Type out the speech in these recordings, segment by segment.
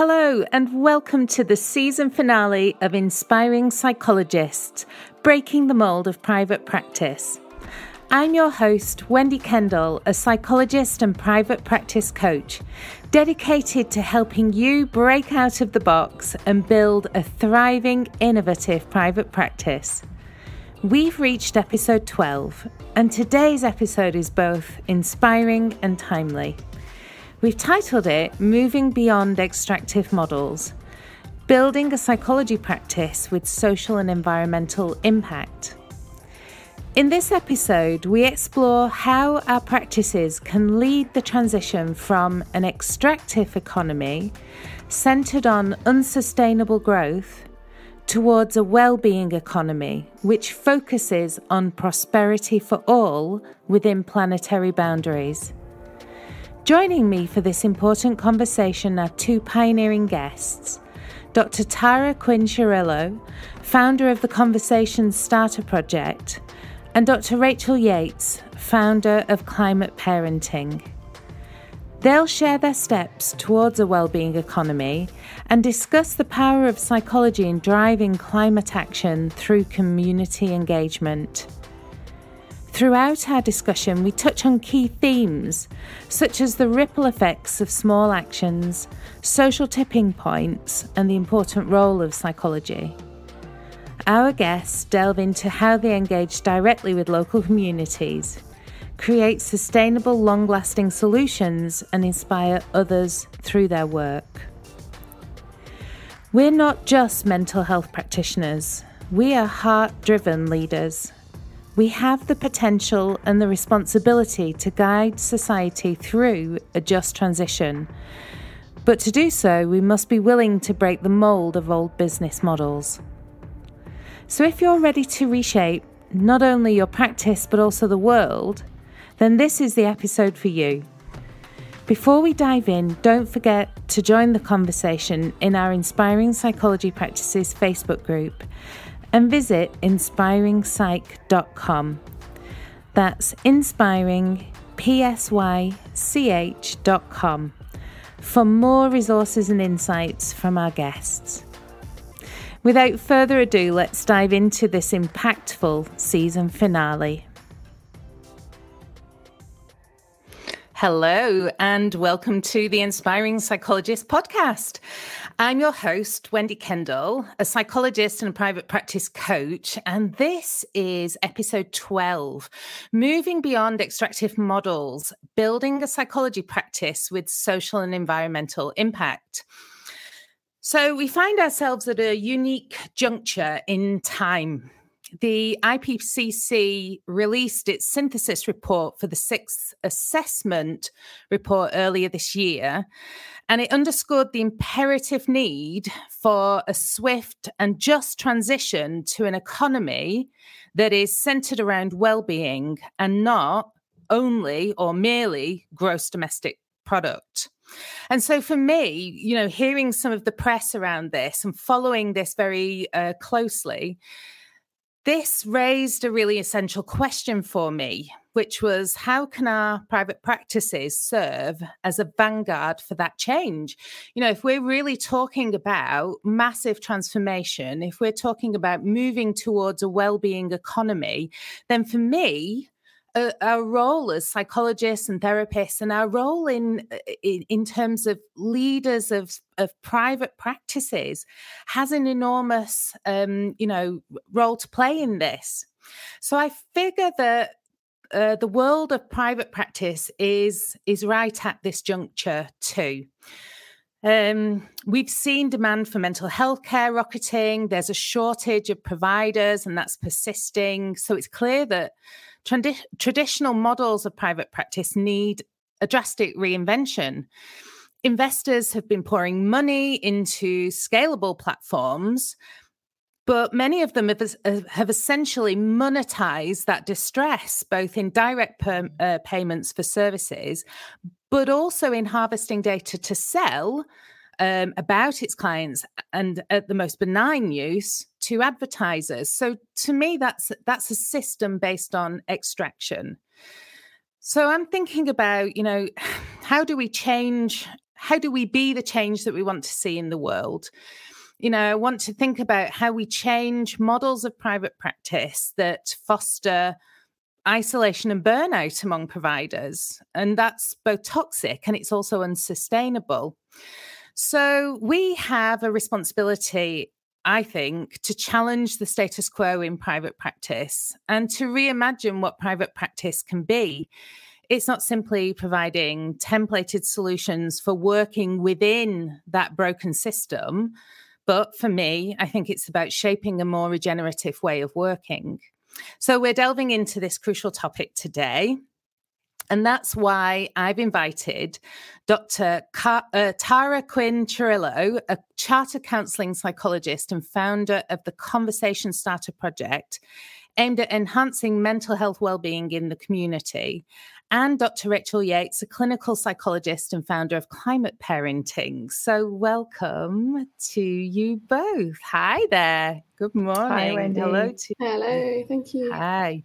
Hello, and welcome to the season finale of Inspiring Psychologists Breaking the Mold of Private Practice. I'm your host, Wendy Kendall, a psychologist and private practice coach, dedicated to helping you break out of the box and build a thriving, innovative private practice. We've reached episode 12, and today's episode is both inspiring and timely. We've titled it Moving Beyond Extractive Models Building a Psychology Practice with Social and Environmental Impact. In this episode, we explore how our practices can lead the transition from an extractive economy centered on unsustainable growth towards a well-being economy which focuses on prosperity for all within planetary boundaries. Joining me for this important conversation are two pioneering guests Dr. Tara Quinn Cirillo, founder of the Conversation Starter Project, and Dr. Rachel Yates, founder of Climate Parenting. They'll share their steps towards a well-being economy and discuss the power of psychology in driving climate action through community engagement. Throughout our discussion, we touch on key themes such as the ripple effects of small actions, social tipping points, and the important role of psychology. Our guests delve into how they engage directly with local communities, create sustainable, long lasting solutions, and inspire others through their work. We're not just mental health practitioners, we are heart driven leaders we have the potential and the responsibility to guide society through a just transition. But to do so, we must be willing to break the mould of old business models. So, if you're ready to reshape not only your practice but also the world, then this is the episode for you. Before we dive in, don't forget to join the conversation in our Inspiring Psychology Practices Facebook group and visit inspiringpsych.com. That's inspiringpsych.com for more resources and insights from our guests. Without further ado, let's dive into this impactful season finale. Hello, and welcome to the Inspiring Psychologist podcast. I'm your host, Wendy Kendall, a psychologist and a private practice coach, and this is episode 12 Moving Beyond Extractive Models, Building a Psychology Practice with Social and Environmental Impact. So, we find ourselves at a unique juncture in time the IPCC released its synthesis report for the sixth assessment report earlier this year, and it underscored the imperative need for a swift and just transition to an economy that is centered around well-being and not only or merely gross domestic product. And so for me, you know, hearing some of the press around this and following this very uh, closely, this raised a really essential question for me, which was how can our private practices serve as a vanguard for that change? You know, if we're really talking about massive transformation, if we're talking about moving towards a well-being economy, then for me, our role as psychologists and therapists and our role in, in, in terms of leaders of of private practices has an enormous um, you know role to play in this so i figure that uh, the world of private practice is is right at this juncture too um, we've seen demand for mental health care rocketing. There's a shortage of providers, and that's persisting. So it's clear that tradi- traditional models of private practice need a drastic reinvention. Investors have been pouring money into scalable platforms, but many of them have, have essentially monetized that distress, both in direct per, uh, payments for services, but also in harvesting data to sell um, about its clients and at the most benign use to advertisers. So to me, that's that's a system based on extraction. So I'm thinking about, you know, how do we change how do we be the change that we want to see in the world? You know, I want to think about how we change models of private practice that foster isolation and burnout among providers. And that's both toxic and it's also unsustainable. So we have a responsibility, I think, to challenge the status quo in private practice and to reimagine what private practice can be. It's not simply providing templated solutions for working within that broken system. But for me, I think it's about shaping a more regenerative way of working. So we're delving into this crucial topic today. And that's why I've invited Dr. Car- uh, Tara Quinn Cirillo, a charter counseling psychologist and founder of the Conversation Starter Project, aimed at enhancing mental health well-being in the community, and Dr. Rachel Yates, a clinical psychologist and founder of Climate Parenting. So, welcome to you both. Hi there. Good morning. Hi, Wendy. Hello to Hello. Thank you. Hi.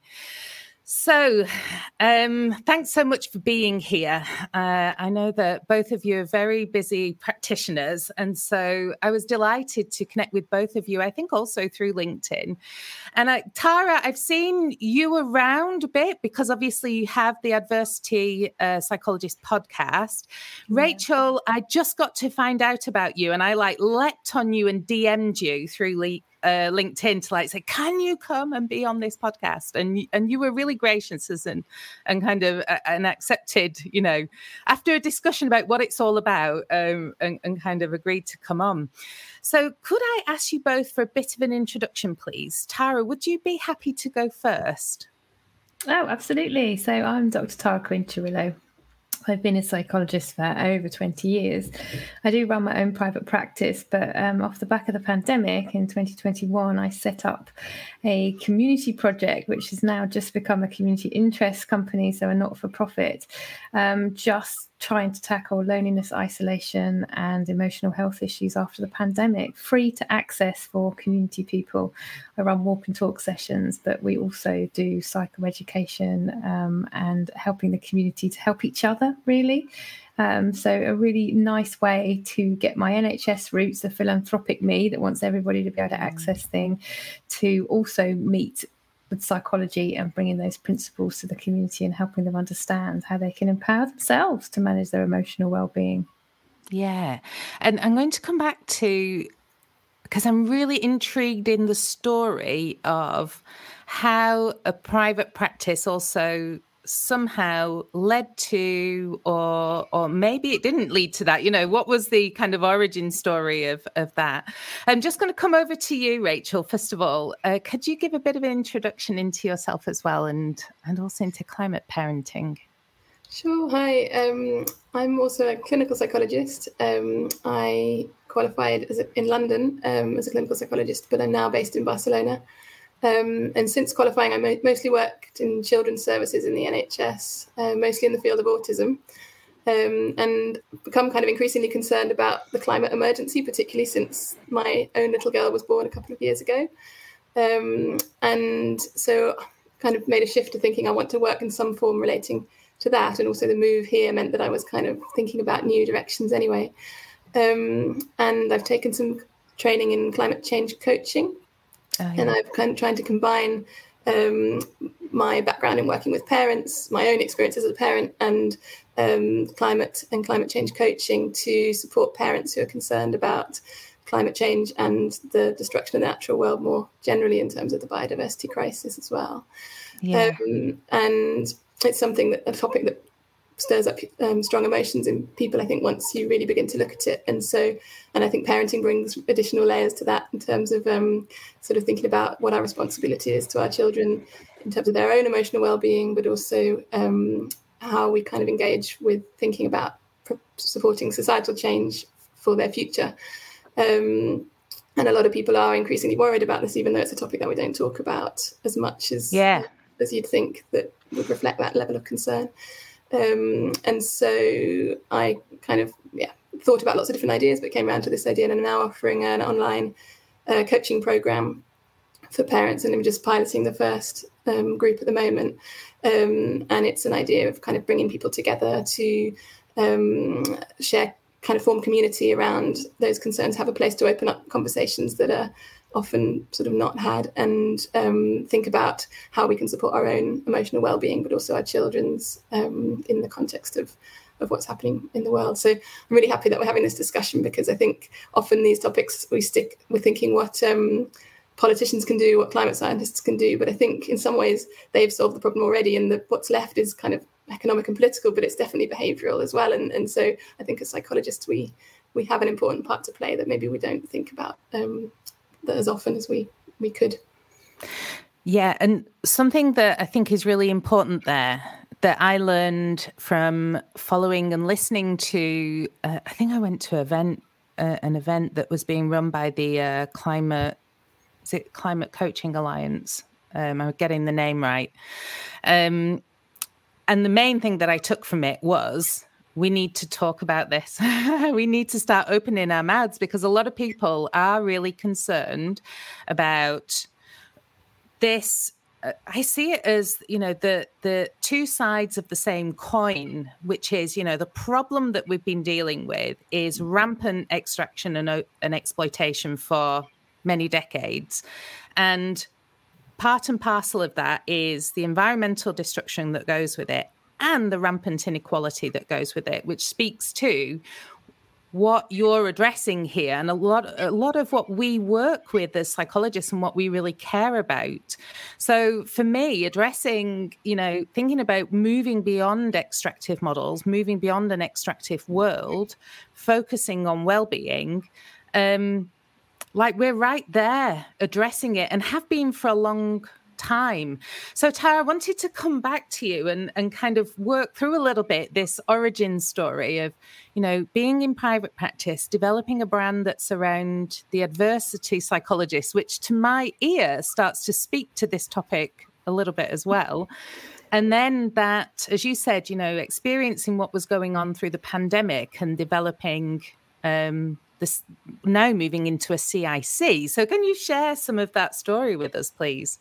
So, um, thanks so much for being here. Uh, I know that both of you are very busy practitioners. And so I was delighted to connect with both of you, I think also through LinkedIn. And uh, Tara, I've seen you around a bit because obviously you have the Adversity uh, Psychologist podcast. Yeah. Rachel, I just got to find out about you and I like leapt on you and DM'd you through Le- uh, LinkedIn to like say, "Can you come and be on this podcast?" And and you were really gracious and and kind of uh, and accepted, you know, after a discussion about what it's all about, um, and, and kind of agreed to come on. So, could I ask you both for a bit of an introduction, please? Tara, would you be happy to go first? Oh, absolutely. So, I'm Dr. Tara Quinn Cirillo. I've been a psychologist for over 20 years. I do run my own private practice, but um, off the back of the pandemic in 2021, I set up a community project, which has now just become a community interest company, so a not for profit, um, just trying to tackle loneliness, isolation, and emotional health issues after the pandemic, free to access for community people. I run walk and talk sessions, but we also do psychoeducation um, and helping the community to help each other, really. Um, so, a really nice way to get my NHS roots, the philanthropic me that wants everybody to be able to mm. access thing, to also meet with psychology and bringing those principles to the community and helping them understand how they can empower themselves to manage their emotional well-being. Yeah. And I'm going to come back to because I'm really intrigued in the story of how a private practice also somehow led to or or maybe it didn't lead to that. You know what was the kind of origin story of of that? I'm just going to come over to you rachel first of all. Uh, could you give a bit of an introduction into yourself as well and and also into climate parenting? Sure hi. Um, i'm also a clinical psychologist. Um, i qualified a, in london um, as a clinical psychologist but i'm now based in barcelona um, and since qualifying, I mo- mostly worked in children's services in the NHS, uh, mostly in the field of autism, um, and become kind of increasingly concerned about the climate emergency, particularly since my own little girl was born a couple of years ago. Um, and so, kind of made a shift to thinking I want to work in some form relating to that. And also, the move here meant that I was kind of thinking about new directions anyway. Um, and I've taken some training in climate change coaching Oh, yeah. And I've kind of trying to combine um, my background in working with parents, my own experiences as a parent, and um, climate and climate change coaching to support parents who are concerned about climate change and the destruction of the natural world more generally in terms of the biodiversity crisis as well. Yeah. Um, and it's something that a topic that stirs up um, strong emotions in people i think once you really begin to look at it. And so and i think parenting brings additional layers to that in terms of um, sort of thinking about what our responsibility is to our children in terms of their own emotional well-being but also um, how we kind of engage with thinking about supporting societal change for their future. Um, and a lot of people are increasingly worried about this even though it's a topic that we don't talk about as much as yeah. as you'd think that would reflect that level of concern um, and so I kind of yeah thought about lots of different ideas, but came around to this idea, and I'm now offering an online uh, coaching program for parents, and I'm just piloting the first um, group at the moment. Um, and it's an idea of kind of bringing people together to um, share kind of form community around those concerns, have a place to open up conversations that are often sort of not had, and um, think about how we can support our own emotional well-being, but also our children's um, in the context of of what's happening in the world. So I'm really happy that we're having this discussion because I think often these topics we stick we're thinking what um, politicians can do, what climate scientists can do, but I think in some ways they've solved the problem already, and the, what's left is kind of economic and political, but it's definitely behavioural as well. And and so I think as psychologists we we have an important part to play that maybe we don't think about um, that as often as we we could. Yeah, and something that I think is really important there that I learned from following and listening to. Uh, I think I went to event uh, an event that was being run by the uh, climate is it Climate Coaching Alliance. Um, I'm getting the name right. Um, and the main thing that I took from it was we need to talk about this. we need to start opening our mouths because a lot of people are really concerned about this. Uh, I see it as you know the the two sides of the same coin, which is you know the problem that we've been dealing with is rampant extraction and, and exploitation for many decades, and part and parcel of that is the environmental destruction that goes with it and the rampant inequality that goes with it, which speaks to what you're addressing here and a lot a lot of what we work with as psychologists and what we really care about. So for me addressing you know thinking about moving beyond extractive models moving beyond an extractive world focusing on well-being um like we're right there addressing it and have been for a long time. So, Tara, I wanted to come back to you and, and kind of work through a little bit this origin story of, you know, being in private practice, developing a brand that's around the adversity psychologist, which to my ear starts to speak to this topic a little bit as well. And then that, as you said, you know, experiencing what was going on through the pandemic and developing um, this now moving into a CIC. So, can you share some of that story with us, please?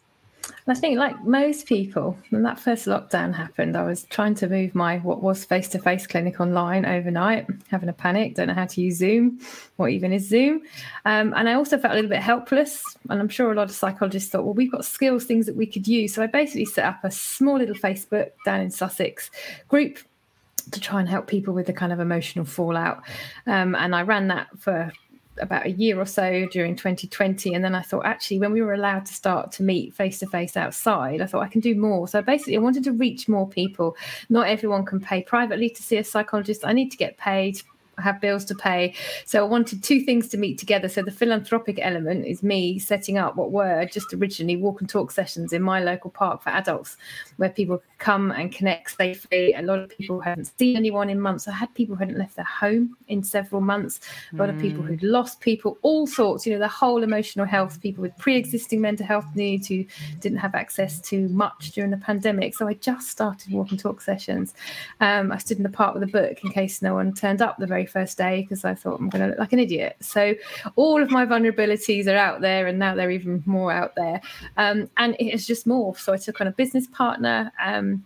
I think, like most people, when that first lockdown happened, I was trying to move my what was face to face clinic online overnight, having a panic, don't know how to use Zoom, what even is Zoom. Um, and I also felt a little bit helpless. And I'm sure a lot of psychologists thought, well, we've got skills, things that we could use. So I basically set up a small little Facebook down in Sussex group to try and help people with the kind of emotional fallout. Um, and I ran that for about a year or so during 2020 and then i thought actually when we were allowed to start to meet face to face outside i thought i can do more. So basically i wanted to reach more people. Not everyone can pay privately to see a psychologist. I need to get paid have bills to pay. So I wanted two things to meet together. So the philanthropic element is me setting up what were just originally walk and talk sessions in my local park for adults, where people could come and connect safely. A lot of people hadn't seen anyone in months. I had people who hadn't left their home in several months. A lot mm. of people who'd lost people, all sorts. You know, the whole emotional health. People with pre-existing mental health needs who didn't have access to much during the pandemic. So I just started walk and talk sessions. Um, I stood in the park with a book in case no one turned up the very first day because I thought I'm going to look like an idiot. So all of my vulnerabilities are out there, and now they're even more out there. Um, and it has just morphed. So I took on a business partner. Um,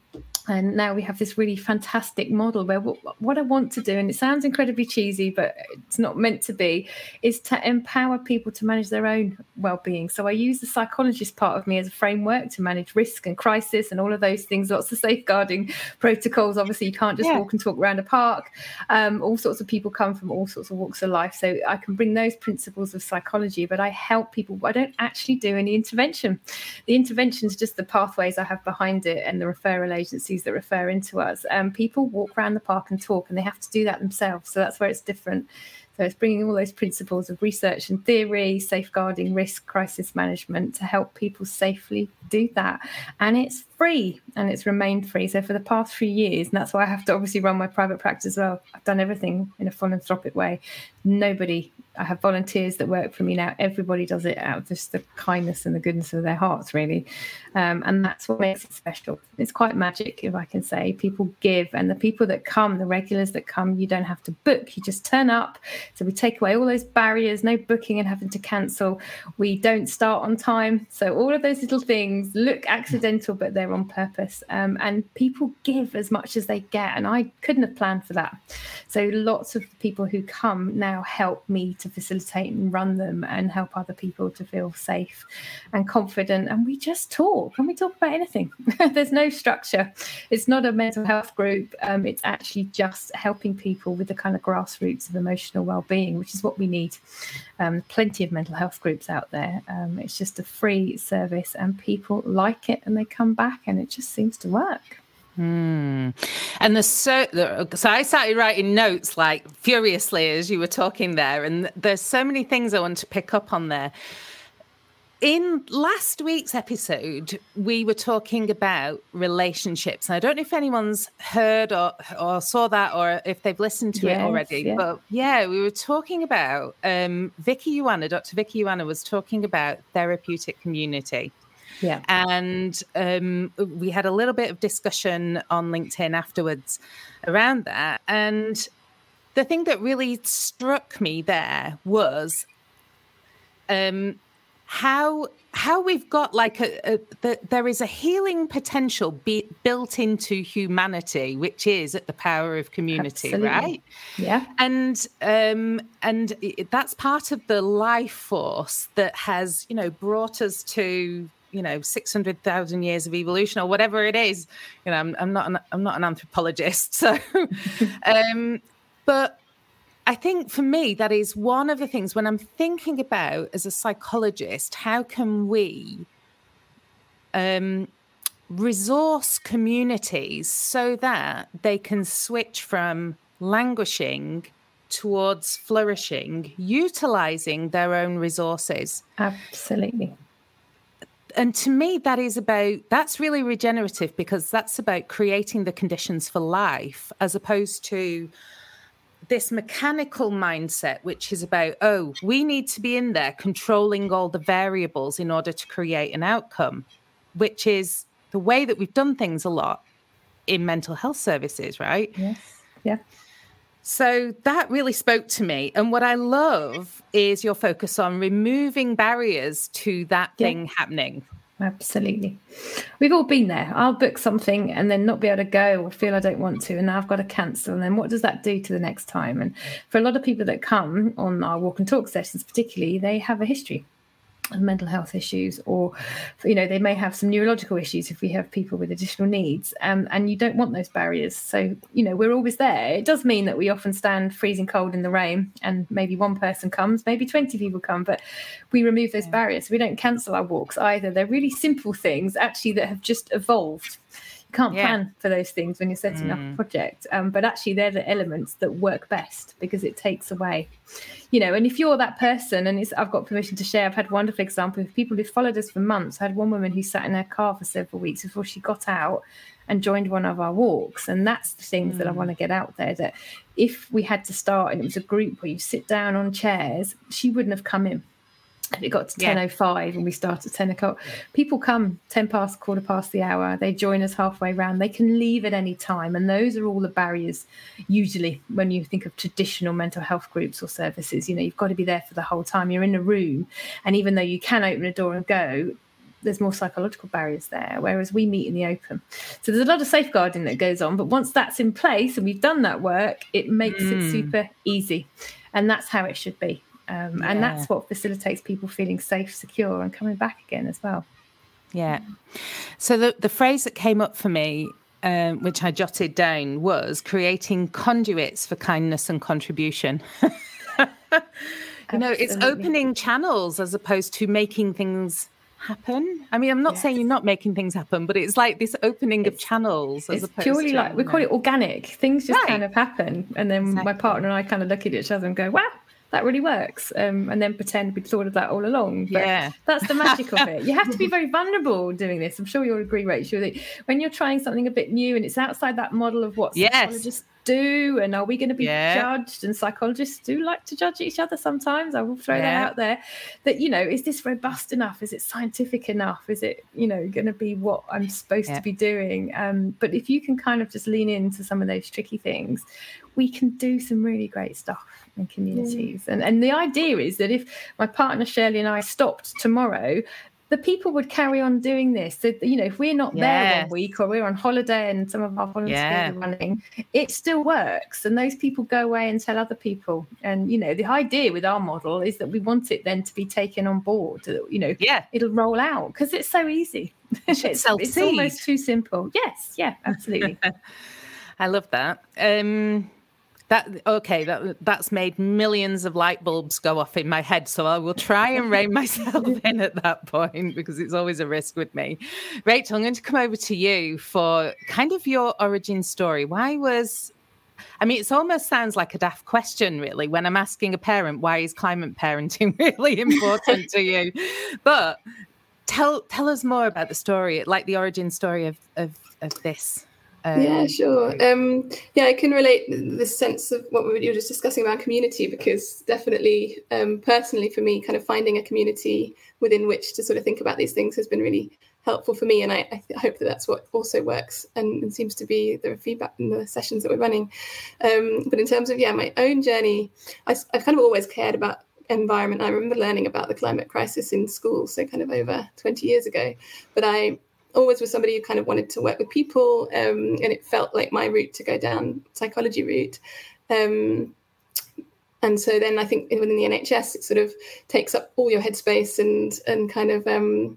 and now we have this really fantastic model where what, what, I want to do, and it sounds incredibly cheesy, but it's not meant to be, is to empower people to manage their own well-being. So I use the psychologist part of me as a framework to manage risk and crisis and all of those things. Lots of safeguarding protocols. Obviously, you can't just yeah. walk and talk around a park. Um, all sorts of people come from all sorts of walks of life, so I can bring those principles of psychology, but I help people. I don't actually do any intervention. The intervention is just the pathways I have behind it and the referral agencies that refer into us. Um, people walk around the park and talk, and they have to do that themselves. So that's where it's different. So it's bringing all those principles of research and theory, safeguarding risk, crisis management to help people safely do that. And it's free and it's remained free. So for the past three years, and that's why I have to obviously run my private practice as well. I've done everything in a philanthropic way. Nobody I have volunteers that work for me now. Everybody does it out of just the kindness and the goodness of their hearts, really. Um, and that's what makes it special. It's quite magic, if I can say. People give, and the people that come, the regulars that come, you don't have to book. You just turn up. So we take away all those barriers, no booking and having to cancel. We don't start on time. So all of those little things look accidental, but they're on purpose. Um, and people give as much as they get. And I couldn't have planned for that. So lots of people who come now help me to facilitate and run them and help other people to feel safe and confident. And we just talk and we talk about anything. There's no structure. It's not a mental health group. Um, it's actually just helping people with the kind of grassroots of emotional well-being, which is what we need. Um, plenty of mental health groups out there. Um, it's just a free service, and people like it and they come back, and it just seems to work. Hmm. And the so so I started writing notes like furiously as you were talking there, and there's so many things I want to pick up on there. In last week's episode, we were talking about relationships. I don't know if anyone's heard or, or saw that or if they've listened to yes, it already. Yeah. But yeah, we were talking about um, Vicky Ioana, Dr. Vicky Ioana was talking about therapeutic community. Yeah. And um, we had a little bit of discussion on LinkedIn afterwards around that. And the thing that really struck me there was um, how how we've got like a, a the, there is a healing potential be, built into humanity which is at the power of community Absolutely. right? Yeah. And um and it, that's part of the life force that has you know brought us to you know 600,000 years of evolution or whatever it is. You know I'm, I'm not an, I'm not an anthropologist so um but I think for me that is one of the things when I'm thinking about as a psychologist how can we um resource communities so that they can switch from languishing towards flourishing utilizing their own resources? Absolutely. And to me that is about that's really regenerative because that's about creating the conditions for life as opposed to this mechanical mindset which is about oh we need to be in there controlling all the variables in order to create an outcome which is the way that we've done things a lot in mental health services right yes yeah so that really spoke to me. And what I love is your focus on removing barriers to that yeah. thing happening. Absolutely. We've all been there. I'll book something and then not be able to go or feel I don't want to. And now I've got to cancel. And then what does that do to the next time? And for a lot of people that come on our walk and talk sessions, particularly, they have a history mental health issues or you know they may have some neurological issues if we have people with additional needs um, and you don't want those barriers. So you know we're always there. It does mean that we often stand freezing cold in the rain and maybe one person comes maybe 20 people come but we remove those yeah. barriers. We don't cancel our walks either. They're really simple things actually that have just evolved can't yeah. plan for those things when you're setting mm. up a mm. project. Um, but actually, they're the elements that work best because it takes away, you know. And if you're that person, and I've got permission to share, I've had wonderful example of people who followed us for months. I had one woman who sat in her car for several weeks before she got out and joined one of our walks. And that's the things mm. that I mm. want to get out there. That if we had to start and it was a group where you sit down on chairs, she wouldn't have come in if it got to yeah. 10.05 and we start at 10 o'clock. People come 10 past quarter past the hour. They join us halfway around they can leave at any time. And those are all the barriers usually when you think of traditional mental health groups or services. You know you've got to be there for the whole time. You're in a room. And even though you can open a door and go there's more psychological barriers there whereas we meet in the open. So there's a lot of safeguarding that goes on. But once that's in place and we've done that work it makes mm. it super easy. And that's how it should be um, yeah. And that's what facilitates people feeling safe, secure, and coming back again as well. Yeah. So the, the phrase that came up for me, um, which I jotted down, was creating conduits for kindness and contribution. you know, it's opening channels as opposed to making things happen. I mean, I'm not yes. saying you're not making things happen, but it's like this opening it's, of channels as opposed purely to, like we call it organic. Things just right. kind of happen, and then exactly. my partner and I kind of look at each other and go, "Wow, that really works um, and then pretend we'd thought of that all along but yeah. that's the magic of it. You have to be very vulnerable doing this. I'm sure you'll agree rachel that when you're trying something a bit new and it's outside that model of what yes. Do? And are we going to be yeah. judged? And psychologists do like to judge each other sometimes. I will throw yeah. that out there that you know is this robust enough? Is it scientific enough? Is it you know going to be what i'm supposed yeah. to be doing? Um, but if you can kind of just lean into some of those tricky things we can do some really great stuff in communities. And and the idea is that if my partner shirley and i stopped tomorrow the people would carry on doing this. So, you know, if we're not yes. there one week or we're on holiday and some of our volunteers yeah. are running, it still works. And those people go away and tell other people. And, you know, the idea with our model is that we want it then to be taken on board. You know, yeah, it'll roll out because it's so easy. it's, it's almost too simple. Yes, yeah, absolutely. I love that. Um, that okay, that that's made millions of light bulbs go off in my head. So I will try and rein myself in at that point because it's always a risk with me. Rachel, I'm going to come over to you for kind of your origin story. Why was I mean, it almost sounds like a daft question, really, when I'm asking a parent, why is climate parenting really important to you? But tell tell us more about the story, like the origin story of of, of this. Um, yeah, sure. Um, yeah, I can relate this sense of what we were just discussing about community because definitely, um, personally, for me, kind of finding a community within which to sort of think about these things has been really helpful for me, and I, I hope that that's what also works and, and, seems to be the feedback in the sessions that we're running. Um, but in terms of yeah, my own journey, I, I've kind of always cared about environment. I remember learning about the climate crisis in school, so kind of over 20 years ago. But I always was somebody who kind of wanted to work with people, um, and it felt like my route to go down psychology route. Um, and so then I think within the NHS, it sort of takes up all your headspace and and kind of um,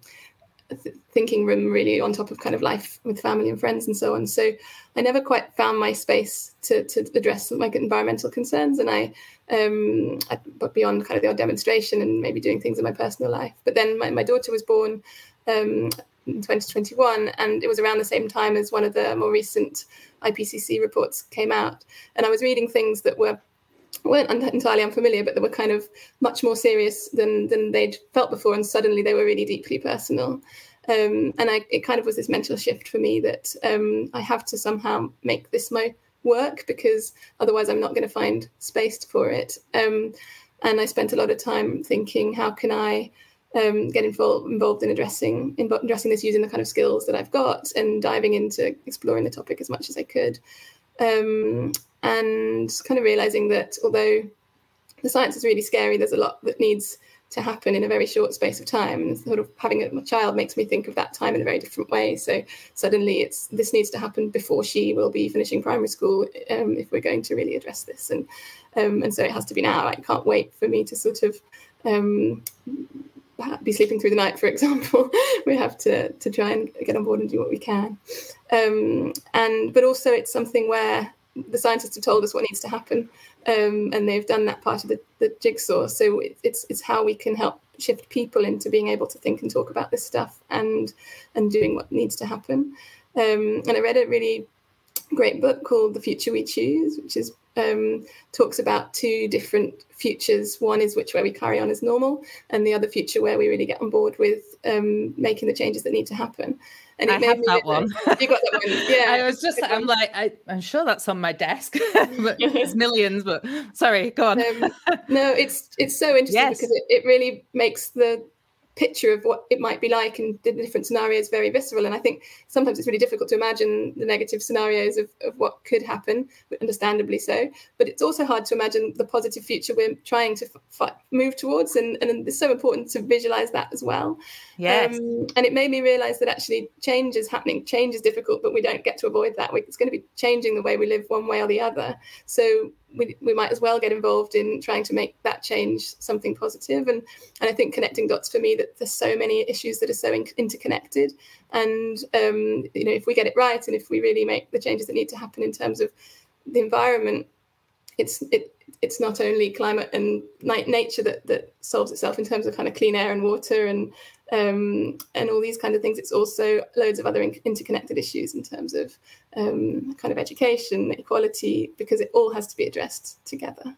th- thinking room really on top of kind of life with family and friends and so on. So I never quite found my space to to address my environmental concerns, and I, um, I but beyond kind of the odd demonstration and maybe doing things in my personal life. But then my, my daughter was born. Um, in 2021, and it was around the same time as one of the more recent IPCC reports came out. And I was reading things that were weren't entirely unfamiliar, but they were kind of much more serious than than they'd felt before, and suddenly they were really deeply personal. Um, and I, it kind of was this mental shift for me that um, I have to somehow make this my work because otherwise I'm not going to find space for it. Um, and I spent a lot of time thinking, how can I um, get involved involved in addressing in addressing this using the kind of skills that I've got and diving into exploring the topic as much as I could, um, and kind of realizing that although the science is really scary, there's a lot that needs to happen in a very short space of time. And sort of having a child makes me think of that time in a very different way. So suddenly, it's this needs to happen before she will be finishing primary school um, if we're going to really address this. And um, and so it has to be now. I can't wait for me to sort of um, be sleeping through the night, for example, we have to to try and get on board and do what we can. Um, and but also it's something where the scientists have told us what needs to happen, um, and they've done that part of the, the jigsaw. So it, it's it's how we can help shift people into being able to think and talk about this stuff and and doing what needs to happen. Um, and I read a really great book called The Future We Choose, which is um, talks about two different futures. One is which where we carry on as normal, and the other future where we really get on board with um, making the changes that need to happen. And it I have that one. You got that one. Yeah. I was just, I'm like, I, am sure that's on my desk, but there's millions. But sorry, go on. Um, no, it's it's so interesting yes. because it, it really makes the picture of what it might be like in the different scenarios very visceral. And I think sometimes it's really difficult to imagine the negative scenarios of, of what could happen, understandably so. But it's also hard to imagine the positive future we're trying to f- move towards. And, and it's so important to visualize that as well. Yes. Um, and it made me realize that actually change is happening. Change is difficult, but we don't get to avoid that. It's going to be changing the way we live one way or the other. So we, we might as well get involved in trying to make that change something positive. And, and I think connecting dots for me that there's so many issues that are so in, interconnected. And, um, you know, if we get it right and if we really make the changes that need to happen in terms of the environment, it's, it, it's not only climate and nature that, that solves itself in terms of kind of clean air and water and um, and all these kind of things. It's also loads of other in- interconnected issues in terms of um, kind of education, equality, because it all has to be addressed together.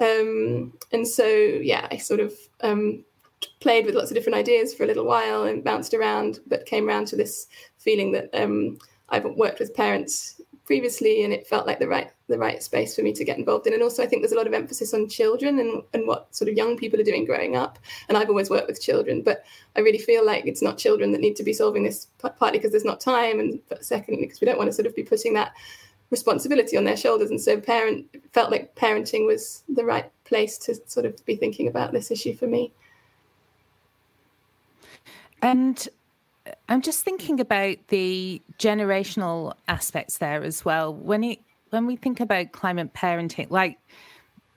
Um, and so, yeah, I sort of um, played with lots of different ideas for a little while and bounced around, but came around to this feeling that um, I've worked with parents previously, and it felt like the right the right space for me to get involved in. And also, I think there's a lot of emphasis on children and and what sort of young people are doing growing up. And I've always worked with children, but I really feel like it's not children that need to be solving this partly because there's not time, and secondly because we don't want to sort of be putting that responsibility on their shoulders. And so, parent felt like parenting was the right place to sort of be thinking about this issue for me. And I'm just thinking about the generational aspects there as well. When it when we think about climate parenting, like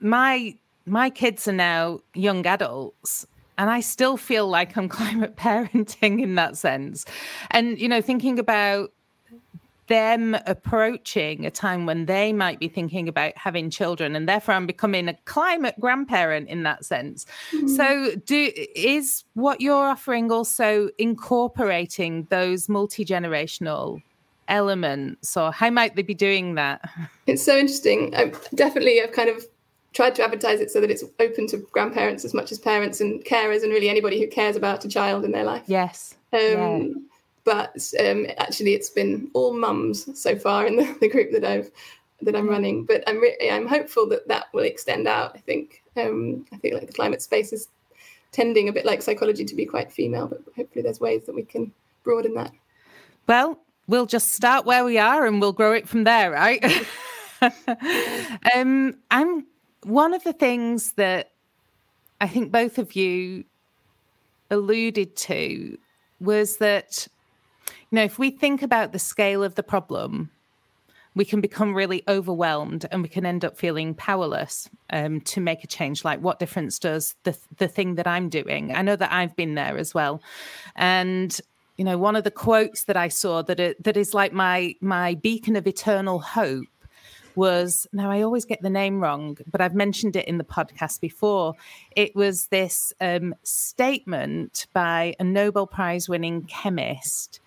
my my kids are now young adults and I still feel like I'm climate parenting in that sense. And you know, thinking about them approaching a time when they might be thinking about having children and therefore I'm becoming a climate grandparent in that sense. Mm-hmm. So do is what you're offering also incorporating those multi-generational elements or how might they be doing that? It's so interesting. I definitely I've kind of tried to advertise it so that it's open to grandparents as much as parents and carers and really anybody who cares about a child in their life. Yes. Um, yeah but um, actually it's been all mums so far in the, the, group that I've that I'm running. But I'm re- I'm hopeful that that will extend out. I think um, I think like the climate space is tending a bit like psychology to be quite female, but hopefully there's ways that we can broaden that. Well, we'll just start where we are and we'll grow it from there, right? um, I'm one of the things that I think both of you alluded to was that know, if we think about the scale of the problem, we can become really overwhelmed and we can end up feeling powerless um, to make a change. Like, what difference does the the thing that I'm doing? I know that I've been there as well, and you know, one of the quotes that I saw that it, that is like my my beacon of eternal hope was now I always get the name wrong, but I've mentioned it in the podcast before. It was this um, statement by a Nobel Prize winning chemist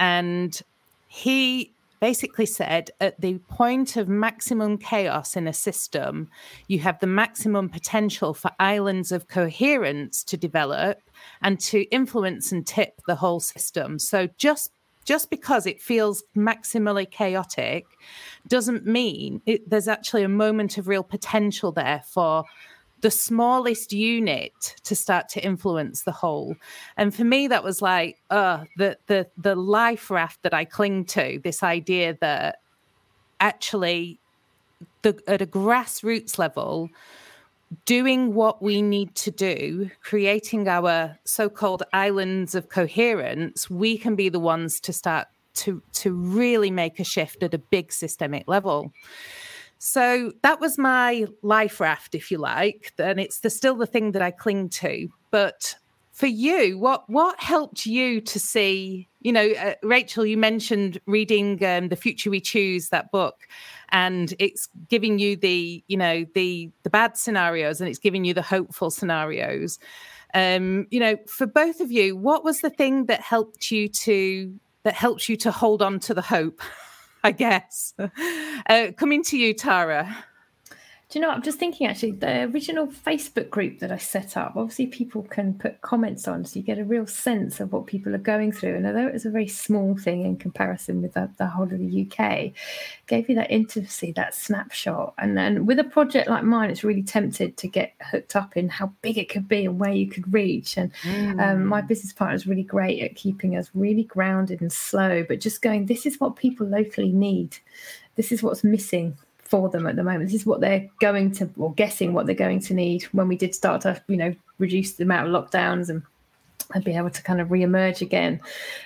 and he basically said at the point of maximum chaos in a system, you have the maximum potential for islands of coherence to develop and to influence and tip the whole system. So just just because it feels maximally chaotic doesn't mean it, there's actually a moment of real potential there for the smallest unit to start to influence the whole. And for me, that was like, uh, the the the life raft that I cling to, this idea that actually the at a grassroots level, doing what we need to do, creating our so-called islands of coherence, we can be the ones to start to to really make a shift at a big systemic level. So that was my life raft, if you like, and it's the, still the thing that I cling to. But for you, what what helped you to see? You know, uh, Rachel, you mentioned reading um, "The Future We Choose" that book, and it's giving you the you know the the bad scenarios, and it's giving you the hopeful scenarios. Um, you know, for both of you, what was the thing that helped you to that helped you to hold on to the hope? I guess. Uh, coming to you, Tara. Do you know? I'm just thinking actually, the original Facebook group that I set up. Obviously, people can put comments on, so you get a real sense of what people are going through. And although it was a very small thing in comparison with the, the whole of the UK, gave you that intimacy, that snapshot. And then with a project like mine, it's really tempted to get hooked up in how big it could be and where you could reach. And mm. um, my business partner is really great at keeping us really grounded and slow, but just going, this is what people locally need. This is what's missing for them at the moment. This is what they're going to, or guessing what they're going to need when we did start to, you know, reduce the amount of lockdowns and and be able to kind of re-emerge again.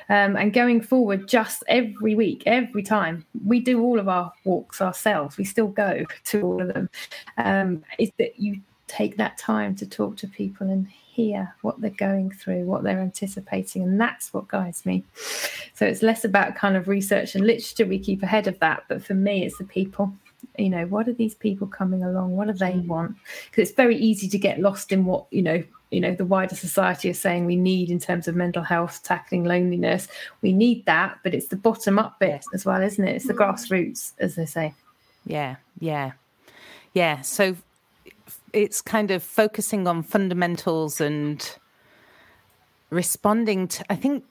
Um, and going forward, just every week, every time we do all of our walks ourselves, we still go to all of them. Um, is that you take that time to talk to people and hear what they're going through, what they're anticipating, and that's what guides me. So it's less about kind of research and literature. We keep ahead of that, but for me, it's the people you know what are these people coming along? What do they want? Because it's very easy to get lost in what you know you know the wider society is saying we need in terms of mental health tackling loneliness. We need that but it's the bottom up bit yes. as well isn't it? It's the mm. grassroots as they say. Yeah yeah. Yeah so it's kind of focusing on fundamentals and responding to i think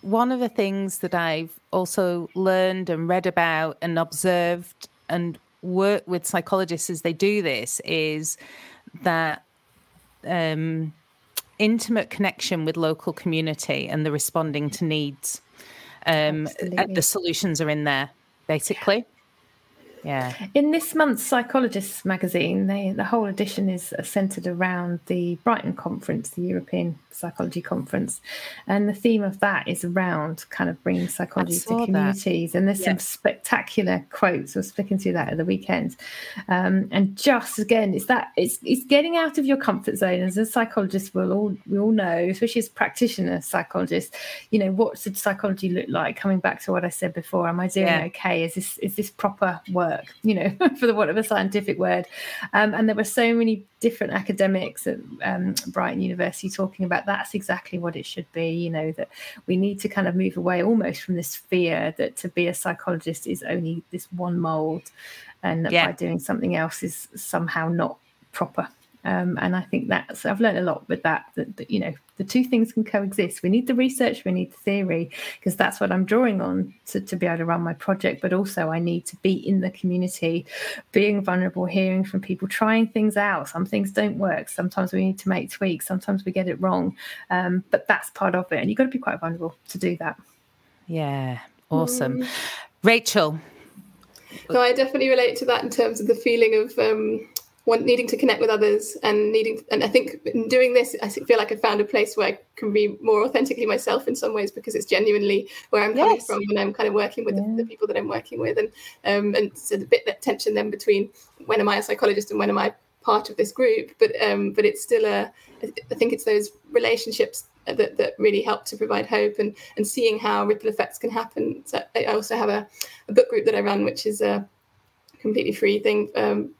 one of the things that I've also learned and read about and observed and work with psychologists as they do this is that um, intimate connection with local community and the responding to needs. Um, the solutions are in there, basically. Yeah. In this month's Psychologists magazine, they, the whole edition is centered around the Brighton conference, the European Psychology Conference. And the theme of that is around kind of bringing psychology to communities. That. And there's some spectacular quotes. I was flicking through that at the weekend. Um, and just again, it's that it's it's getting out of your comfort zone. As a psychologist, we'll all we all know, especially as practitioner psychologists, you know, what's the psychology look like? Coming back to what I said before, am I doing yeah. okay? Is this is this proper work? You know, for the want of a scientific word. Um, and there were so many different academics at um, Brighton University talking about that's exactly what it should be. You know, that we need to kind of move away almost from this fear that to be a psychologist is only this one mold and that yeah. by doing something else is somehow not proper. Um, and I think that's I've learned a lot with that, that, that you know the two things can coexist. We need the research, we need the theory, because that's what I'm drawing on to, to be able to run my project. But also, I need to be in the community, being vulnerable, hearing from people, trying things out. Some things don't work. Sometimes we need to make tweaks. Sometimes we get it wrong. Um, but that's part of it, and you've got to be quite vulnerable to do that. Yeah, awesome, mm. Rachel. No, I definitely relate to that in terms of the feeling of um, want needing to connect with others and needing and i think in doing this i feel like i found a place where i can be more authentically myself in some ways because it's genuinely where i'm coming yes. from when i'm kind of working with yeah. the, the, people that i'm working with and um and so the bit that tension then between when am i a psychologist and when am i part of this group but um but it's still a i think it's those relationships that, that really help to provide hope and and seeing how ripple effects can happen so i also have a, a book group that i run which is a completely free thing um,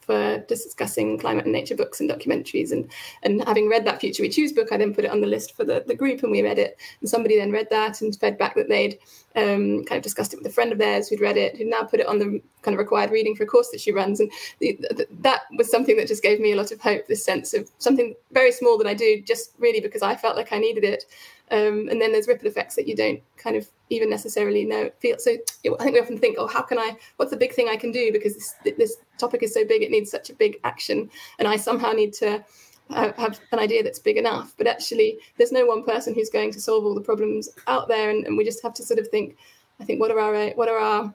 for discussing climate and nature books and documentaries. And and having read that Future We Choose book, I then put it on the list for the, the group and we read it. And somebody then read that and fed back that they'd um, kind of discussed it with a friend of theirs who'd read it, who now put it on the kind of required reading for a course that she runs. And the, the, that was something that just gave me a lot of hope, this sense of something very small that I do just really because I felt like I needed it. Um, and then there's ripple effects that you don't kind of even necessarily know feel. So I think we often think, oh, how can I? What's the big thing I can do? Because this, this topic is so big, it needs such a big action, and I somehow need to have an idea that's big enough. But actually, there's no one person who's going to solve all the problems out there, and, and we just have to sort of think. I think what are our what are our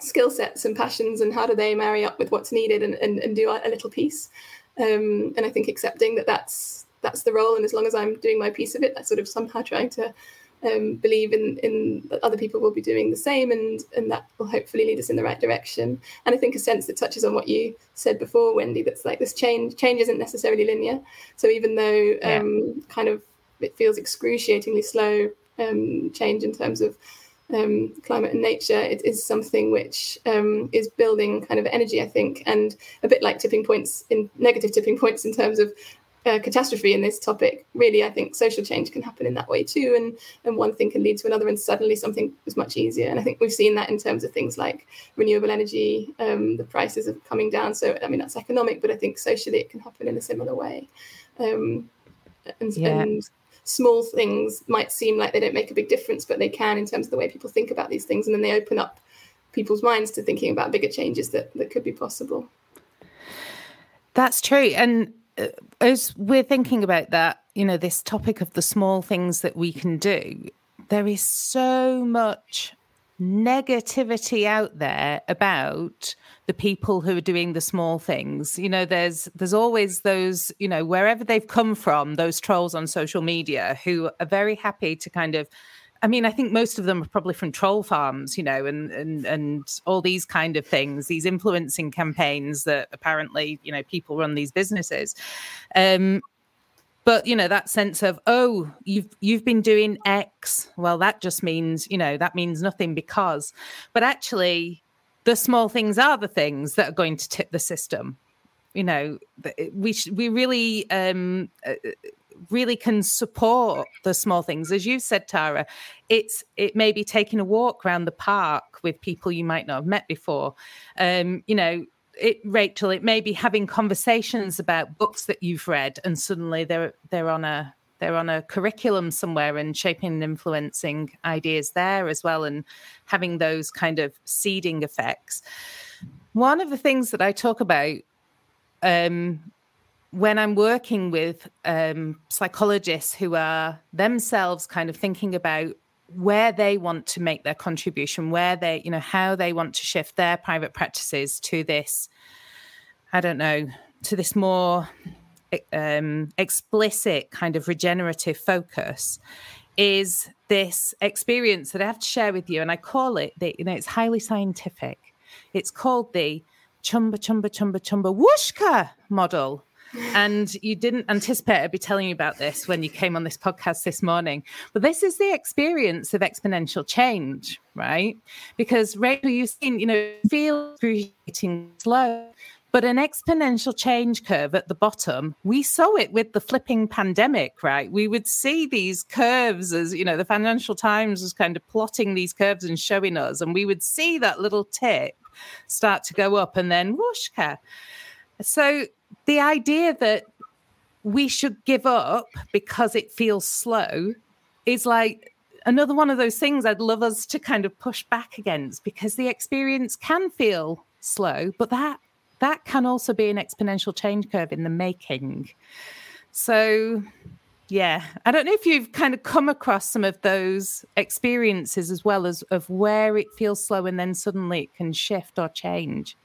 skill sets and passions, and how do they marry up with what's needed, and, and, and do a little piece. Um, and I think accepting that that's that's the role, and as long as I'm doing my piece of it, I sort of somehow trying to um, believe in in that other people will be doing the same, and and that will hopefully lead us in the right direction. And I think a sense that touches on what you said before, Wendy, that's like this change change isn't necessarily linear. So even though um, yeah. kind of it feels excruciatingly slow um, change in terms of um, climate and nature, it is something which um, is building kind of energy, I think, and a bit like tipping points in negative tipping points in terms of uh, catastrophe in this topic. Really, I think social change can happen in that way too, and and one thing can lead to another, and suddenly something is much easier. And I think we've seen that in terms of things like renewable energy. Um, the prices are coming down, so I mean that's economic, but I think socially it can happen in a similar way. Um, and, yeah. and small things might seem like they don't make a big difference, but they can in terms of the way people think about these things, and then they open up people's minds to thinking about bigger changes that that could be possible. That's true, and as we're thinking about that, you know, this topic of the small things that we can do, there is so much negativity out there about the people who are doing the small things. You know there's there's always those you know wherever they've come from those trolls on social media who are very happy to kind of I mean, I think most of them are probably from troll farms, you know, and and and all these kind of things, these influencing campaigns that apparently, you know, people run these businesses. Um, but you know that sense of oh you've you've been doing x well that just means you know that means nothing because but actually the small things are the things that are going to tip the system you know we sh- we really um uh, really can support the small things. As you said, Tara, it's it may be taking a walk around the park with people you might not have met before. Um, you know, it Rachel, it may be having conversations about books that you've read and suddenly they're they're on a they're on a curriculum somewhere and shaping and influencing ideas there as well and having those kind of seeding effects. One of the things that I talk about um, when I'm working with um, psychologists who are themselves kind of thinking about where they want to make their contribution, where they, you know, how they want to shift their private practices to this, I don't know, to this more um, explicit kind of regenerative focus is this experience that I have to share with you. And I call it, the, you know, it's highly scientific. It's called the chumba, chumba, chumba, chumba whooshka model and you didn't anticipate I'd be telling you about this when you came on this podcast this morning. But this is the experience of exponential change, right? Because Rachel, you've seen, you know, feel creating slow, but an exponential change curve at the bottom, we saw it with the flipping pandemic, right? We would see these curves as, you know, the Financial Times was kind of plotting these curves and showing us, and we would see that little tip start to go up and then whooshka. So the idea that we should give up because it feels slow is like another one of those things I'd love us to kind of push back against because the experience can feel slow, but that that can also be an exponential change curve in the making. So yeah, I don't know if you've kind of come across some of those experiences as well as of where it feels slow and then suddenly it can shift or change.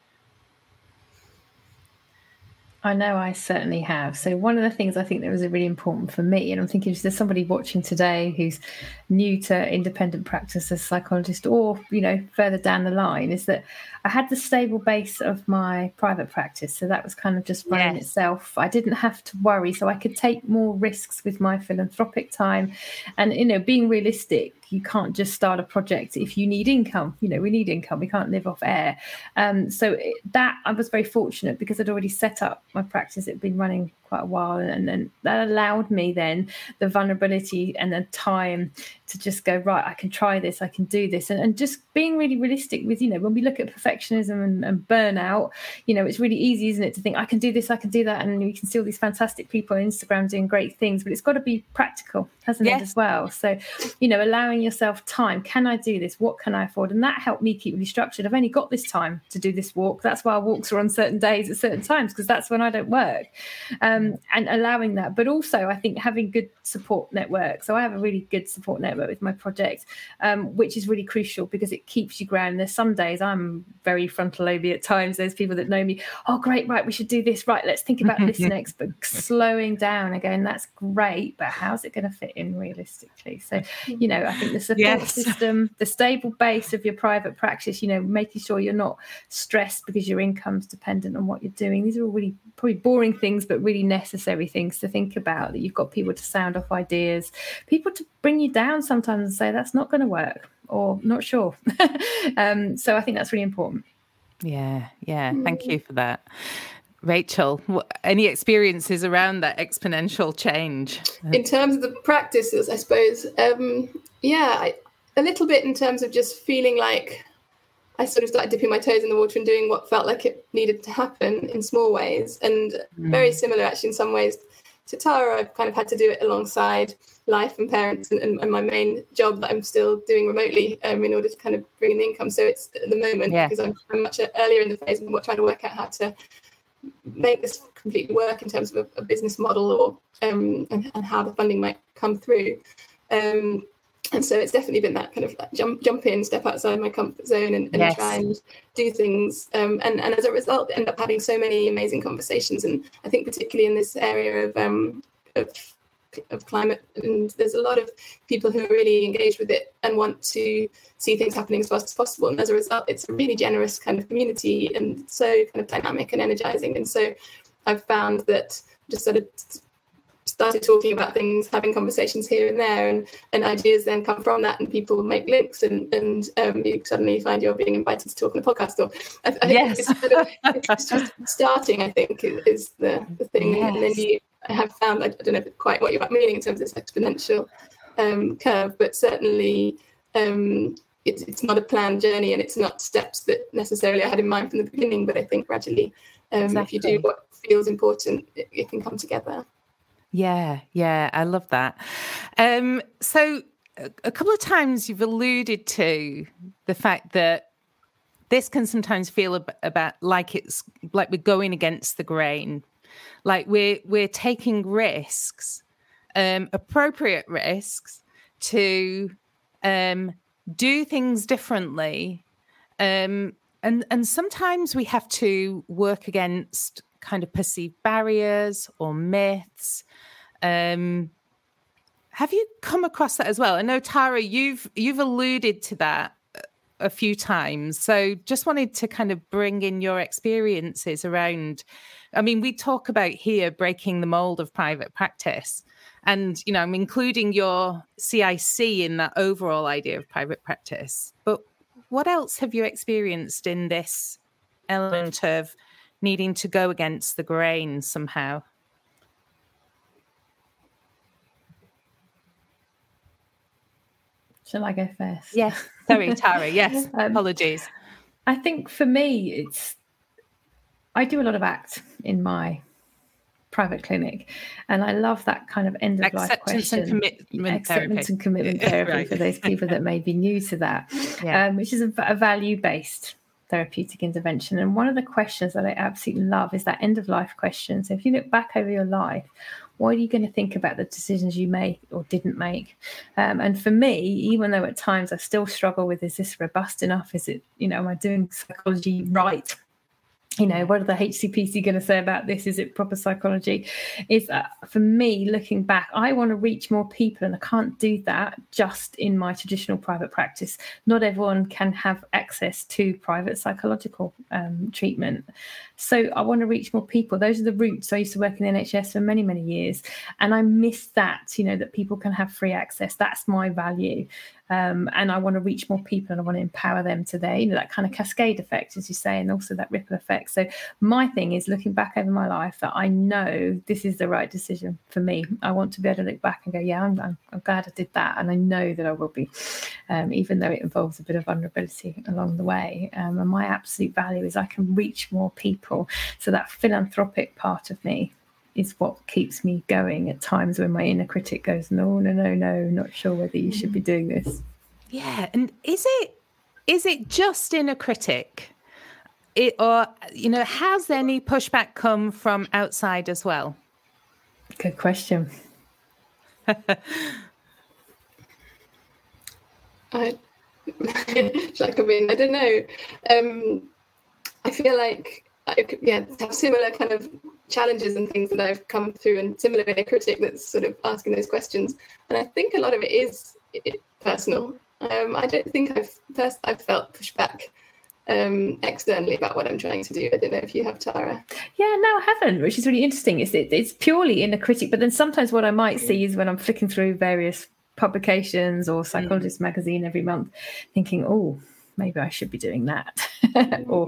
I know I certainly have. So one of the things I think that was really important for me, and I'm thinking if there's somebody watching today who's new to independent practice as a psychologist or, you know, further down the line, is that I had the stable base of my private practice. So that was kind of just running yes. itself. I didn't have to worry. So I could take more risks with my philanthropic time. And, you know, being realistic, you can't just start a project if you need income. You know, we need income. We can't live off air. Um, so that I was very fortunate because I'd already set up my practice. It'd been running quite a while, and then that allowed me then the vulnerability and the time to just go right. I can try this. I can do this, and, and just being really realistic with you know when we look at perfectionism and, and burnout, you know it's really easy, isn't it, to think I can do this, I can do that, and you can see all these fantastic people on Instagram doing great things, but it's got to be practical, hasn't yes. it, as well? So, you know, allowing yourself time. Can I do this? What can I afford? And that helped me keep really structured. I've only got this time to do this walk. That's why our walks are on certain days at certain times because that's when I don't work. Um, um, and allowing that. But also, I think having good support network. So I have a really good support network with my project, um, which is really crucial because it keeps you grounded. There's some days I'm very frontal loby at times. There's people that know me. Oh, great, right, we should do this. Right, let's think about this next. But slowing down again, that's great. But how's it going to fit in realistically? So, you know, I think the support yes. system, the stable base of your private practice, you know, making sure you're not stressed because your income's dependent on what you're doing. These are all really probably boring things, but really necessary things to think about that you've got people to sound off ideas, people to bring you down sometimes and say that's not going to work or not sure. um, so I think that's really important. Yeah, yeah. Thank you for that. Rachel, any experiences around that exponential change? In terms of the practices, I suppose, um, yeah, I, a little bit in terms of just feeling like I sort of started dipping my toes in the water and doing what felt like it needed to happen in small ways. And mm. very similar, actually, in some ways to Tara, I've kind of had to do it alongside life and parents and, and, and my main job that I'm still doing remotely um, in order to kind of bring in the income. So it's at the moment yeah. because I'm, I'm, much earlier in the phase and trying to work out how to make this completely work in terms of a, a business model or um, and, and, how the funding might come through. Um, and so it's definitely been that kind of like jump jump in step outside my comfort zone and, and yes. try and do things. Um, and, and as a result end up having so many amazing conversations. And i think particularly in this area of um, of, of climate and there's a lot of people who are really engaged with it and want to see things happening as fast as possible. And as a result it's a really generous kind of community and so kind of dynamic and energizing. And so i've found that just sort of started talking about things, having conversations here and there, and, and ideas then come from that, and people make links, and and um, you suddenly find you're being invited to talk on a podcast. Or I, I yes, it's, it's, just starting. I think is the, the thing, yes. and then you have found I don't know quite what you're meaning in terms of this exponential um, curve, but certainly. Um, it's, it's not a planned journey and it's not steps that necessarily I had in mind from the beginning, but I think gradually, um, exactly. if you do what feels important, it, it can come together. Yeah, yeah, I love that. Um, so, a couple of times you've alluded to the fact that this can sometimes feel ab- about like it's like we're going against the grain, like we're we're taking risks, um, appropriate risks to um, do things differently, um, and and sometimes we have to work against kind of perceived barriers or myths. Um, have you come across that as well? I know Tara, you've you've alluded to that a few times. So just wanted to kind of bring in your experiences around. I mean, we talk about here breaking the mold of private practice. And, you know, I'm including your CIC in that overall idea of private practice. But what else have you experienced in this element of needing to go against the grain somehow? Shall I go first? Yes. Sorry, Tara. Yes. um, Apologies. I think for me, it's I do a lot of ACT in my private clinic, and I love that kind of end of life question. And commitment Acceptance therapy. and commitment therapy right. for those people that may be new to that, Yeah. um, which is a, a value based therapeutic intervention. And one of the questions that I absolutely love is that end of life question. So if you look back over your life, what are you going to think about the decisions you made or didn't make? Um, and for me, even though at times I still struggle with is this robust enough? Is it, you know, am I doing psychology right? You know, what are the HCPC going to say about this? Is it proper psychology? Is uh, for me, looking back, I want to reach more people, and I can't do that just in my traditional private practice. Not everyone can have access to private psychological um, treatment. So I want to reach more people. Those are the roots. I used to work in the NHS for many, many years, and I miss that. You know that people can have free access. That's my value, um, and I want to reach more people, and I want to empower them today. you know, that kind of cascade effect, as you say, and also that ripple effect. So my thing is looking back over my life that I know this is the right decision for me. I want to be able to look back and go, yeah, I'm, I'm, I'm glad I did that, and I know that I will be, um, even though it involves a bit of vulnerability along the way. Um, and my absolute value is I can reach more people. So that philanthropic part of me is what keeps me going at times when my inner critic goes, no, no, no, no, not sure whether you should be doing this. Yeah, and is it is it just inner critic? It, or you know, has any pushback come from outside as well? Good question. I, should I come in? I don't know. Um, I feel like I yeah, have similar kind of challenges and things that I've come through, and similar inner critic that's sort of asking those questions. And I think a lot of it is personal. Um, I don't think I've first I've felt pushback um, externally about what I'm trying to do. I don't know if you have, Tara. Yeah, no, I haven't, which is really interesting. It's it, it's purely inner critic, but then sometimes what I might see is when I'm flicking through various publications or Psychologist magazine every month, thinking, oh, maybe I should be doing that. or,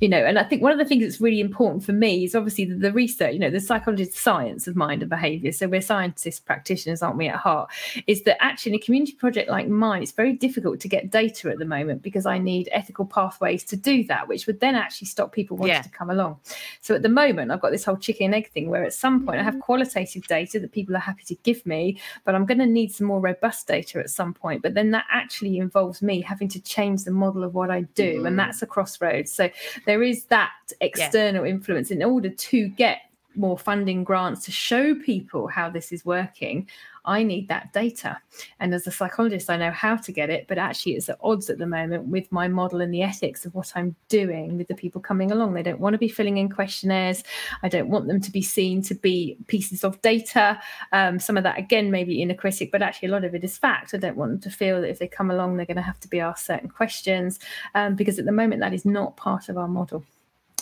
you know, and I think one of the things that's really important for me is obviously the, the research, you know, the psychology science of mind and behavior. So we're scientists, practitioners, aren't we, at heart? Is that actually in a community project like mine, it's very difficult to get data at the moment because I need ethical pathways to do that, which would then actually stop people wanting Yeah. to come along. So at the moment, I've got this whole chicken and egg thing where at some point I have mm-hmm. qualitative data that people are happy to give me, but I'm going to need some more robust data at some point. But then that actually involves me having to change the model of what I do, and mm-hmm. that's a crossroads. So there is that external influence in order to get more funding grants to show people how this is working. I need that data. And as a psychologist, I know how to get it, but actually, it's at odds at the moment with my model and the ethics of what I'm doing with the people coming along. They don't want to be filling in questionnaires. I don't want them to be seen to be pieces of data. Um, some of that, again, maybe inner critic, but actually, a lot of it is fact. I don't want them to feel that if they come along, they're going to have to be asked certain questions um, because at the moment, that is not part of our model.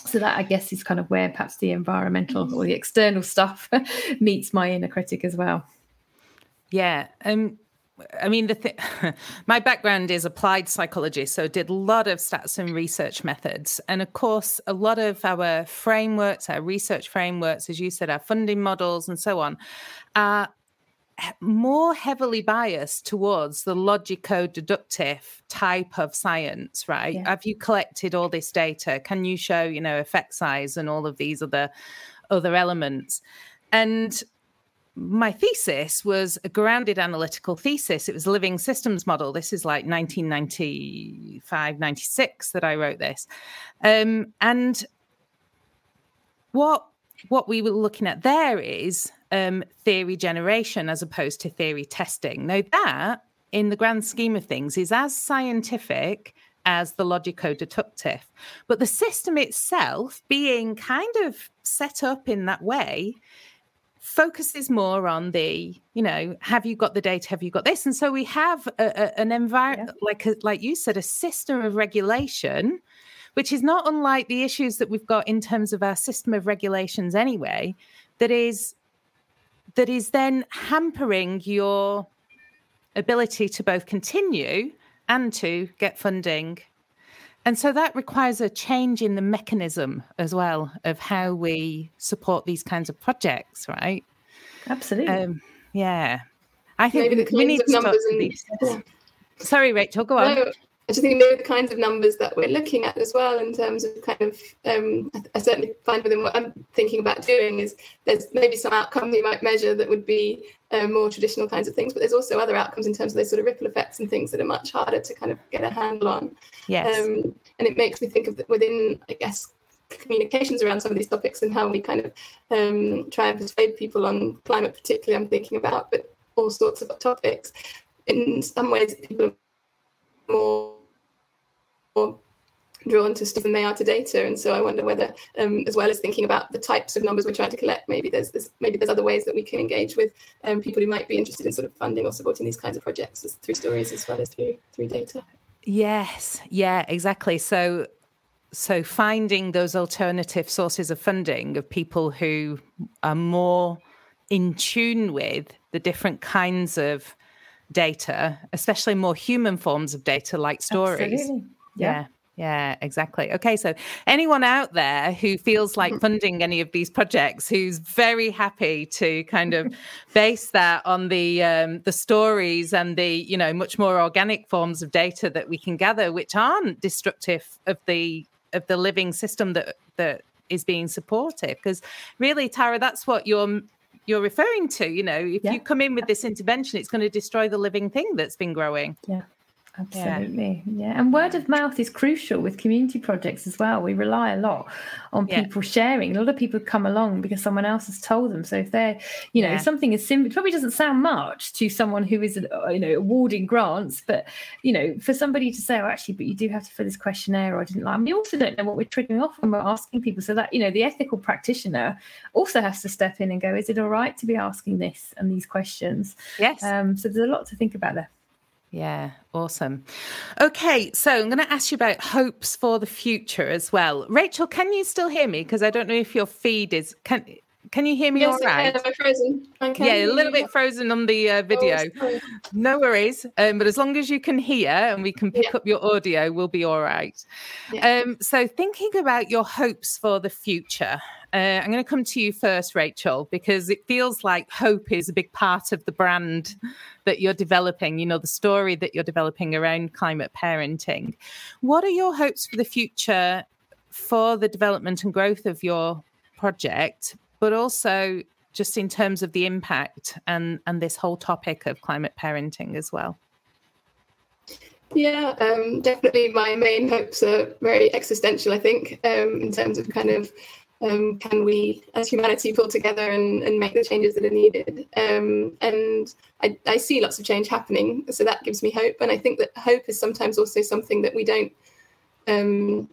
So that I guess is kind of where perhaps the environmental or the external stuff meets my inner critic as well. Yeah. Um, I mean, the th- my background is applied psychology, so did a lot of stats and research methods, and of course, a lot of our frameworks, our research frameworks, as you said, our funding models, and so on, are more heavily biased towards the logico-deductive type of science. Right? Yeah. Have you collected all this data? Can you show, you know, effect size and all of these other other elements? And my thesis was a grounded analytical thesis. It was a living systems model. This is like 1995, 96 that I wrote this. Um, and what what we were looking at there is um, theory generation as opposed to theory testing. Now, that in the grand scheme of things is as scientific as the logico deductive. But the system itself, being kind of set up in that way, focuses more on the you know have you got the data have you got this and so we have a, a, an environment yeah. like a, like you said a system of regulation which is not unlike the issues that we've got in terms of our system of regulations anyway that is that is then hampering your ability to both continue and to get funding and so that requires a change in the mechanism as well of how we support these kinds of projects, right? Absolutely. Um, yeah. I think we need to start and, yeah. Sorry, Rachel, go on. No, I just think maybe the kinds of numbers that we're looking at as well in terms of kind of um, I, I, certainly find within what I'm thinking about doing is there's maybe some outcomes you might measure that would be uh, more traditional kinds of things, but there's also other outcomes in terms of those sort of ripple effects and things that are much harder to kind of get a handle on. Yes. Um, and it makes me think of within, I guess, communications around some of these topics and how we kind of um, try and persuade people on climate, particularly I'm thinking about, but all sorts of topics. In some ways, people are more drawn to stuff than they are to data. And so I wonder whether, um, as well as thinking about the types of numbers we're trying to collect, maybe there's, there's maybe there's other ways that we can engage with um, people who might be interested in sort of funding or supporting these kinds of projects through stories as well as through through data. Yes, yeah, exactly. So so finding those alternative sources of funding of people who are more in tune with the different kinds of data, especially more human forms of data like stories. Absolutely yeah. yeah. Yeah, exactly. Okay, so anyone out there who feels like funding any of these projects, who's very happy to kind of base that on the um, the stories and the you know much more organic forms of data that we can gather, which aren't destructive of the of the living system that that is being supported, because really, Tara, that's what you're you're referring to. You know, if yeah. you come in with this intervention, it's going to destroy the living thing that's been growing. Yeah. Absolutely. Yeah. yeah. And word of mouth is crucial with community projects as well. We rely a lot on yeah. people sharing. A lot of people come along because someone else has told them. So if they're, you know, yeah. something is simple, probably doesn't sound much to someone who is, uh, you know, awarding grants, but, you know, for somebody to say, oh, actually, but you do have to fill this questionnaire or I didn't like, we also don't know what we're triggering off when we're asking people. So that, you know, the ethical practitioner also has to step in and go, is it all right to be asking this and these questions? Yes. Um, so there's a lot to think about there. Yeah, awesome. Okay, so I'm going to ask you about hopes for the future as well. Rachel, can you still hear me? Because I don't know if your feed is. Can Can you hear me yes, all right? Am I frozen? I yeah, a little bit frozen on the uh, video. Oh, no worries. Um, but as long as you can hear and we can pick yeah. up your audio, we'll be all right. Yeah. Um, so, thinking about your hopes for the future, uh, I'm going to come to you first, Rachel, because it feels like hope is a big part of the brand that you're developing, you know, the story that you're developing around climate parenting. What are your hopes for the future for the development and growth of your project, but also just in terms of the impact and, and this whole topic of climate parenting as well? Yeah, um, definitely. My main hopes are very existential, I think, um, in terms of kind of um, can we as humanity pull together and, and make the changes that are needed? Um, and I, I, see lots of change happening so that gives me hope. And i think that hope is sometimes also something that we don't um,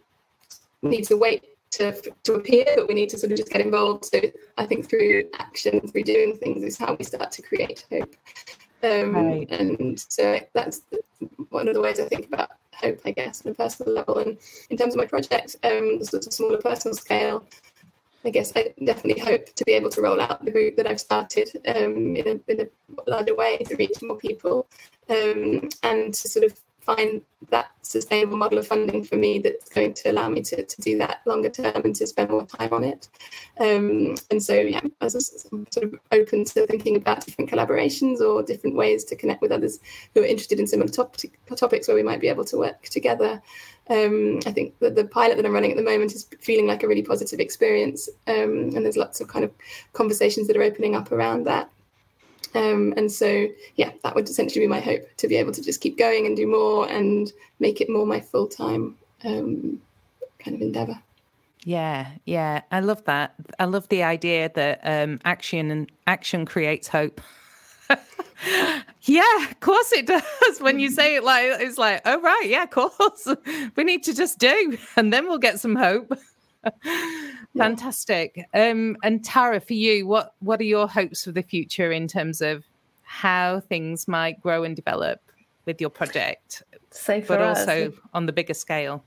need to wait to, to appear but we need to sort of just get involved. So i think through action through doing things is how we start to create hope. Um, right. and so that's one of the ways i think about hope i guess on a personal level. And in terms of my project um, sort of smaller personal scale I guess I definitely hope to be able to roll out the group that I've started um, in, a, in, a, larger way to reach more people um, and to sort of find that sustainable model of funding for me that's going to allow me to, to do that longer term and to spend more time on it. Um, and so, yeah, I was sort of open to thinking about different collaborations or different ways to connect with others who are interested in similar top- topics where we might be able to work together. Um, I think that the pilot that I'm running at the moment is feeling like a really positive experience, um, and there's lots of kind of conversations that are opening up around that. Um, and so, yeah, that would essentially be my hope to be able to just keep going and do more and make it more my full time um, kind of endeavor. Yeah, yeah, I love that. I love the idea that um, action and action creates hope. yeah, of course it does. When you say it like it's like, oh right, yeah, of course. we need to just do, and then we'll get some hope. Fantastic. Um, and Tara, for you, what what are your hopes for the future in terms of how things might grow and develop with your project? So but us, also on the bigger scale.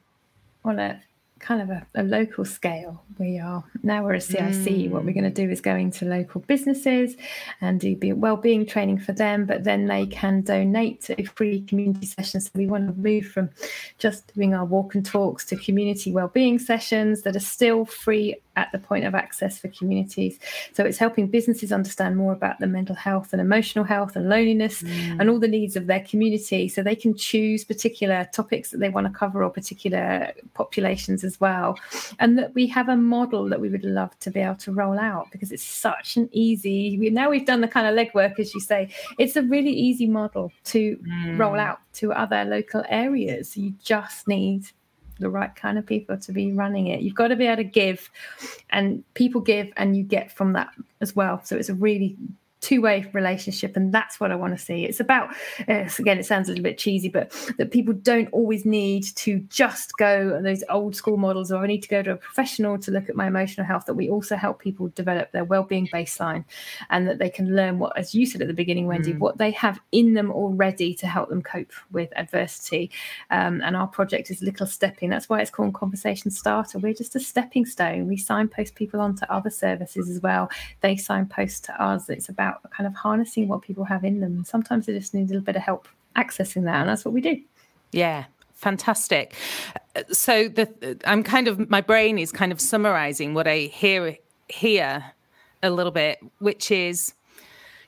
On a kind of a, a, local scale. We are now we're a CIC. Mm. What we're going to do is go into local businesses and do be well-being training for them, but then they can donate to free community sessions. So we want to move from just doing our walk and talks to community well-being sessions that are still free at the point of access for communities. So it's helping businesses understand more about the mental health and emotional health and loneliness mm. and all the needs of their community so they can choose particular topics that they want to cover or particular populations as well. And that we have a model that we would love to be able to roll out because it's such an easy, now we've done the kind of legwork, as you say, it's a really easy model to mm. roll out to other local areas. You just need the right kind of people to be running it. You've got to be able to give, and people give, and you get from that as well. So it's a really two-way relationship and that's what i want to see. It's about uh, again it sounds a little bit cheesy but that people don't always need to just go those old school models or i need to go to a professional to look at my emotional health that we also help people develop their well-being baseline and that they can learn what as you said at the beginning wendy mm. what they have in them already to help them cope with adversity. Um, and our project is little stepping that's why it's called conversation starter. We're just a stepping stone. We signpost people onto other services as well. They signpost to us. It's about about kind of harnessing what people have in them. Sometimes they just need a little bit of help accessing that, and that's what we do. Yeah, fantastic. So the I'm kind of my brain is kind of summarizing what I hear here a little bit, which is,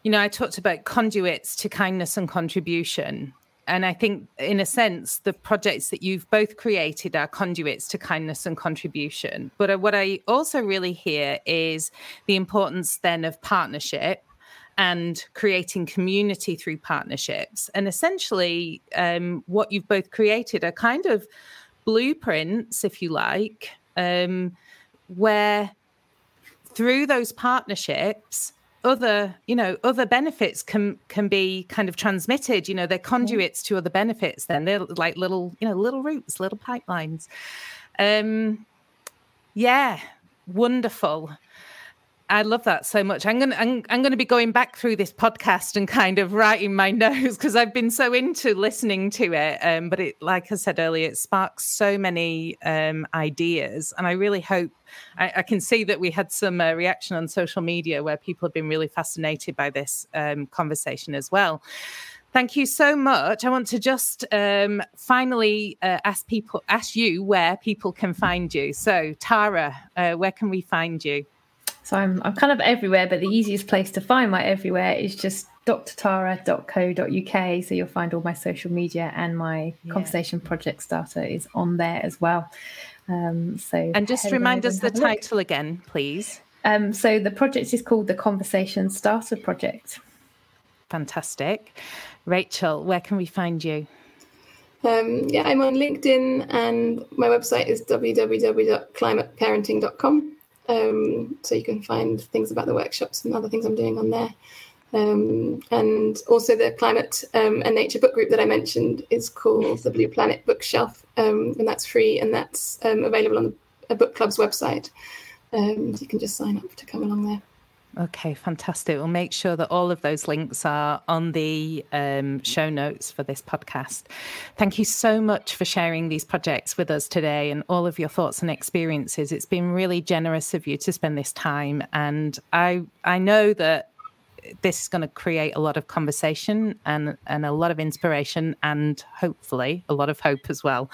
you know, I talked about conduits to kindness and contribution. And I think, in a sense, the projects that you've both created are conduits to kindness and contribution. But uh, what I also really hear is the importance then of partnership and creating community through partnerships. And essentially, um, what you've both created are kind of blueprints, if you like, um, where through those partnerships, other you know other benefits can can be kind of transmitted. You know they're conduits to other benefits then. They're like little you know little routes little pipelines. Um yeah wonderful I love that so much. I'm gonna I'm, I'm gonna be going back through this podcast and kind of writing my notes because I've been so into listening to it. Um, but it, like I said earlier, it sparks so many um, ideas, and I really hope I, I can see that we had some uh, reaction on social media where people have been really fascinated by this um, conversation as well. Thank you so much. I want to just um, finally uh, ask people, ask you where people can find you. So, Tara, uh, where can we find you? So I'm I'm kind of everywhere, but the easiest place to find my everywhere is just drtara.co.uk. So you'll find all my social media and my yeah. conversation project starter is on there as well. Um, so and just remind us the title again, please. Um, so the project is called the Conversation Starter Project. Fantastic, Rachel. Where can we find you? Um, yeah, I'm on LinkedIn, and my website is www.climateparenting.com. Um, so you can find things about the workshops and other things I'm doing on there. Um, and also the climate um, and nature book group that I mentioned is called the Blue Planet Bookshelf, um, and that's free and that's um, available on a book club's website. Um, you can just sign up to come along there. Okay, fantastic. We'll make sure that all of those links are on the um, show notes for this podcast. Thank you so much for sharing these projects with us today and all of your thoughts and experiences. It's been really generous of you to spend this time, and I I know that this is going to create a lot of conversation and and a lot of inspiration and hopefully a lot of hope as well.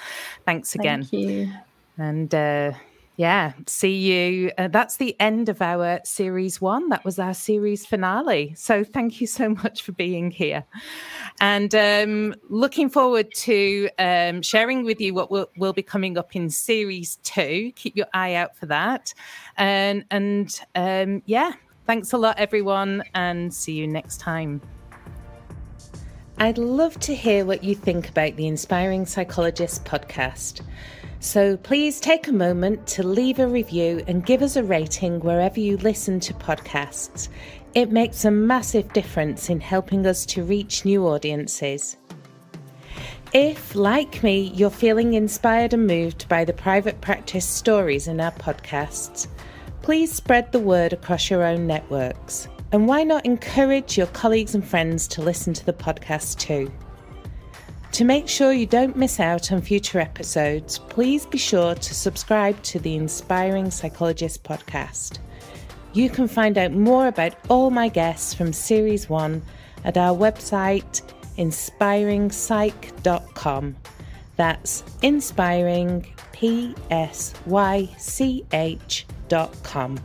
Thanks again. Thank you. And. Uh, yeah, see you. Uh, that's the end of our series one. That was our series finale. So thank you so much for being here. And um, looking forward to um, sharing with you what will, will, be coming up in series two. Keep your eye out for that. And, and um, yeah, Thanks a lot, everyone, and see you next time. I'd love to hear what you think about the Inspiring Psychologist podcast. So please take a moment to leave a review and give us a rating wherever you listen to podcasts. It makes a massive difference in helping us to reach new audiences. If, like me, you're feeling inspired and moved by the private practice stories in our podcasts, please spread the word across your own networks. And why not encourage your colleagues and friends to listen to the podcast too? To make sure you don't miss out on future episodes, please be sure to subscribe to the Inspiring Psychologist podcast. You can find out more about all my guests from Series 1 at our website inspiringpsych.com. That's inspiring, P S Y C H dot com.